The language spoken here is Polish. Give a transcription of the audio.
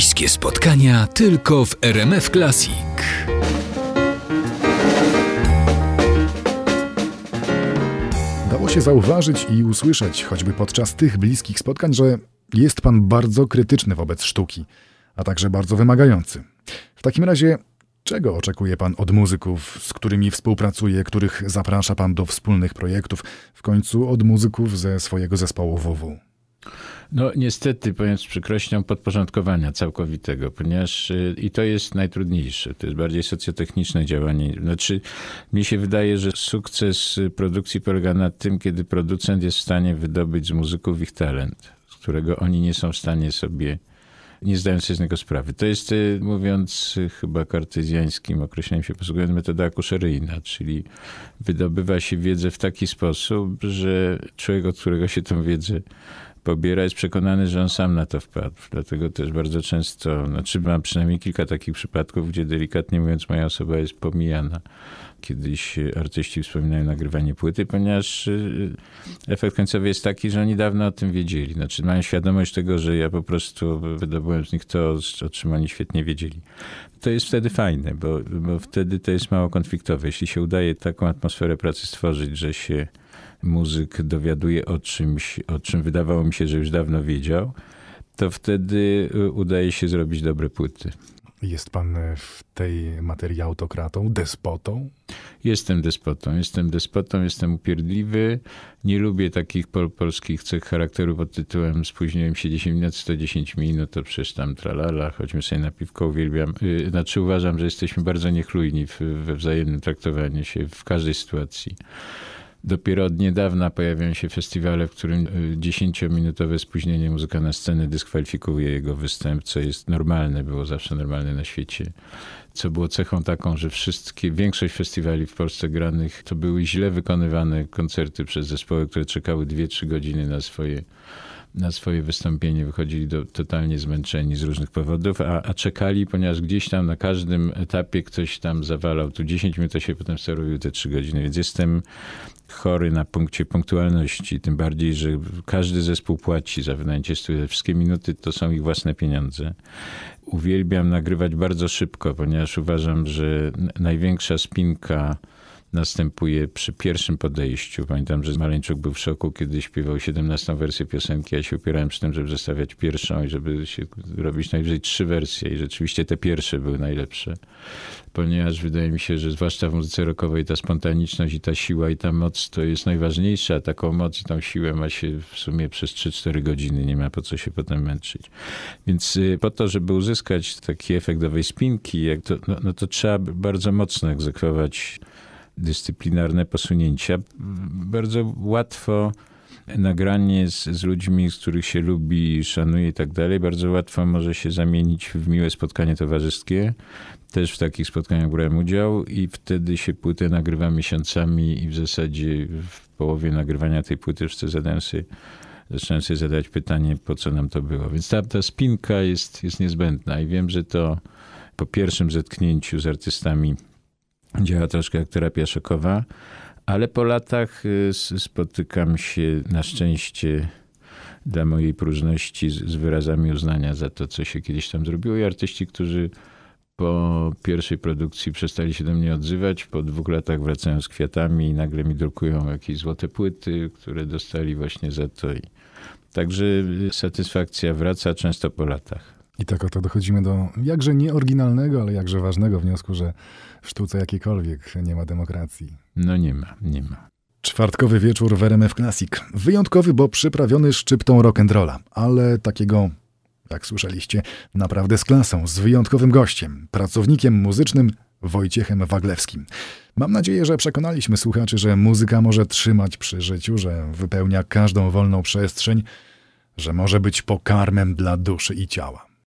Bliskie spotkania tylko w RMF Classic. Dało się zauważyć i usłyszeć, choćby podczas tych bliskich spotkań, że jest pan bardzo krytyczny wobec sztuki, a także bardzo wymagający. W takim razie, czego oczekuje pan od muzyków, z którymi współpracuje, których zaprasza pan do wspólnych projektów, w końcu od muzyków ze swojego zespołu WW? No niestety, powiem z przykrością, podporządkowania całkowitego, ponieważ y, i to jest najtrudniejsze. To jest bardziej socjotechniczne działanie. Znaczy, mi się wydaje, że sukces produkcji polega na tym, kiedy producent jest w stanie wydobyć z muzyków ich talent, z którego oni nie są w stanie sobie nie zdają sobie z niego sprawy. To jest, y, mówiąc y, chyba kartezjańskim określeniem się posługując, metoda akuszeryjna, czyli wydobywa się wiedzę w taki sposób, że człowiek, od którego się tą wiedzę pobiera, jest przekonany, że on sam na to wpadł. Dlatego też bardzo często, znaczy mam przynajmniej kilka takich przypadków, gdzie delikatnie mówiąc moja osoba jest pomijana. Kiedyś artyści wspominają nagrywanie płyty, ponieważ y, efekt końcowy jest taki, że oni dawno o tym wiedzieli. Znaczy mają świadomość tego, że ja po prostu wydobyłem z nich to, o czym oni świetnie wiedzieli. To jest wtedy fajne, bo, bo wtedy to jest mało konfliktowe. Jeśli się udaje taką atmosferę pracy stworzyć, że się muzyk dowiaduje o czymś, o czym wydawało mi się, że już dawno wiedział, to wtedy y, udaje się zrobić dobre płyty. Jest pan w tej materii autokratą, despotą? Jestem despotą. Jestem despotą, jestem upierdliwy. Nie lubię takich pol polskich cech charakteru pod tytułem spóźniłem się 10 minut, 110 minut, to przecież tam tralala, chodźmy sobie na piwko, uwielbiam. Yy, znaczy uważam, że jesteśmy bardzo niechlujni we wzajemnym traktowaniu się w każdej sytuacji. Dopiero od niedawna pojawiają się festiwale, w którym 10-minutowe y, spóźnienie muzyka na scenę dyskwalifikuje jego występ, co jest normalne, było zawsze normalne na świecie. Co było cechą taką, że wszystkie, większość festiwali w Polsce granych to były źle wykonywane koncerty przez zespoły, które czekały 2-3 godziny na swoje na swoje wystąpienie, wychodzili do, totalnie zmęczeni z różnych powodów, a, a, czekali, ponieważ gdzieś tam na każdym etapie ktoś tam zawalał tu 10 minut, a się potem sterowił te 3 godziny, więc jestem chory na punkcie punktualności, tym bardziej, że każdy zespół płaci za wynajęcie studia. Wszystkie minuty to są ich własne pieniądze. Uwielbiam nagrywać bardzo szybko, ponieważ uważam, że największa spinka następuje przy pierwszym podejściu. Pamiętam, że Maleńczuk był w szoku, kiedy śpiewał 17 wersję piosenki. Ja się opierałem przy tym, żeby zostawiać pierwszą i żeby się robić najwyżej trzy wersje. I rzeczywiście te pierwsze były najlepsze. Ponieważ wydaje mi się, że zwłaszcza w muzyce rockowej ta spontaniczność i ta siła i ta moc to jest najważniejsza. Taką moc i tą siłę ma się w sumie przez 3-4 godziny. Nie ma po co się potem męczyć. Więc y, po to, żeby uzyskać taki efekt owej spinki, jak to, no, no to trzeba bardzo mocno egzekwować dyscyplinarne posunięcia. Bardzo łatwo nagranie z, z, ludźmi, z których się lubi, szanuje i tak dalej, bardzo łatwo może się zamienić w miłe spotkanie towarzyskie. Też w takich spotkaniach brałem udział i wtedy się płytę nagrywa miesiącami i w zasadzie w połowie nagrywania tej płyty wszyscy zadają sobie zacząłem sobie zadać pytanie, po co nam to było. Więc ta, ta spinka jest, jest niezbędna i wiem, że to po pierwszym zetknięciu z artystami działa troszkę jak terapia szokowa, ale po latach y, spotykam się na szczęście dla mojej próżności z, z wyrazami uznania za to, co się kiedyś tam zrobiło i artyści, którzy po pierwszej produkcji przestali się do mnie odzywać, po dwóch latach wracają z kwiatami i nagle mi drukują jakieś złote płyty, które dostali właśnie za to. Także satysfakcja wraca często po latach. I tak oto dochodzimy do jakże nieoryginalnego, ale jakże ważnego wniosku, że w sztuce jakiejkolwiek nie ma demokracji. No nie ma, nie ma. Czwartkowy wieczór w RMF Classic. Wyjątkowy, bo przyprawiony szczyptą rock'n'rolla, ale takiego, jak słyszeliście, naprawdę z klasą, z wyjątkowym gościem, pracownikiem muzycznym Wojciechem Waglewskim. Mam nadzieję, że przekonaliśmy słuchaczy, że muzyka może trzymać przy życiu, że wypełnia każdą wolną przestrzeń, że może być pokarmem dla duszy i ciała.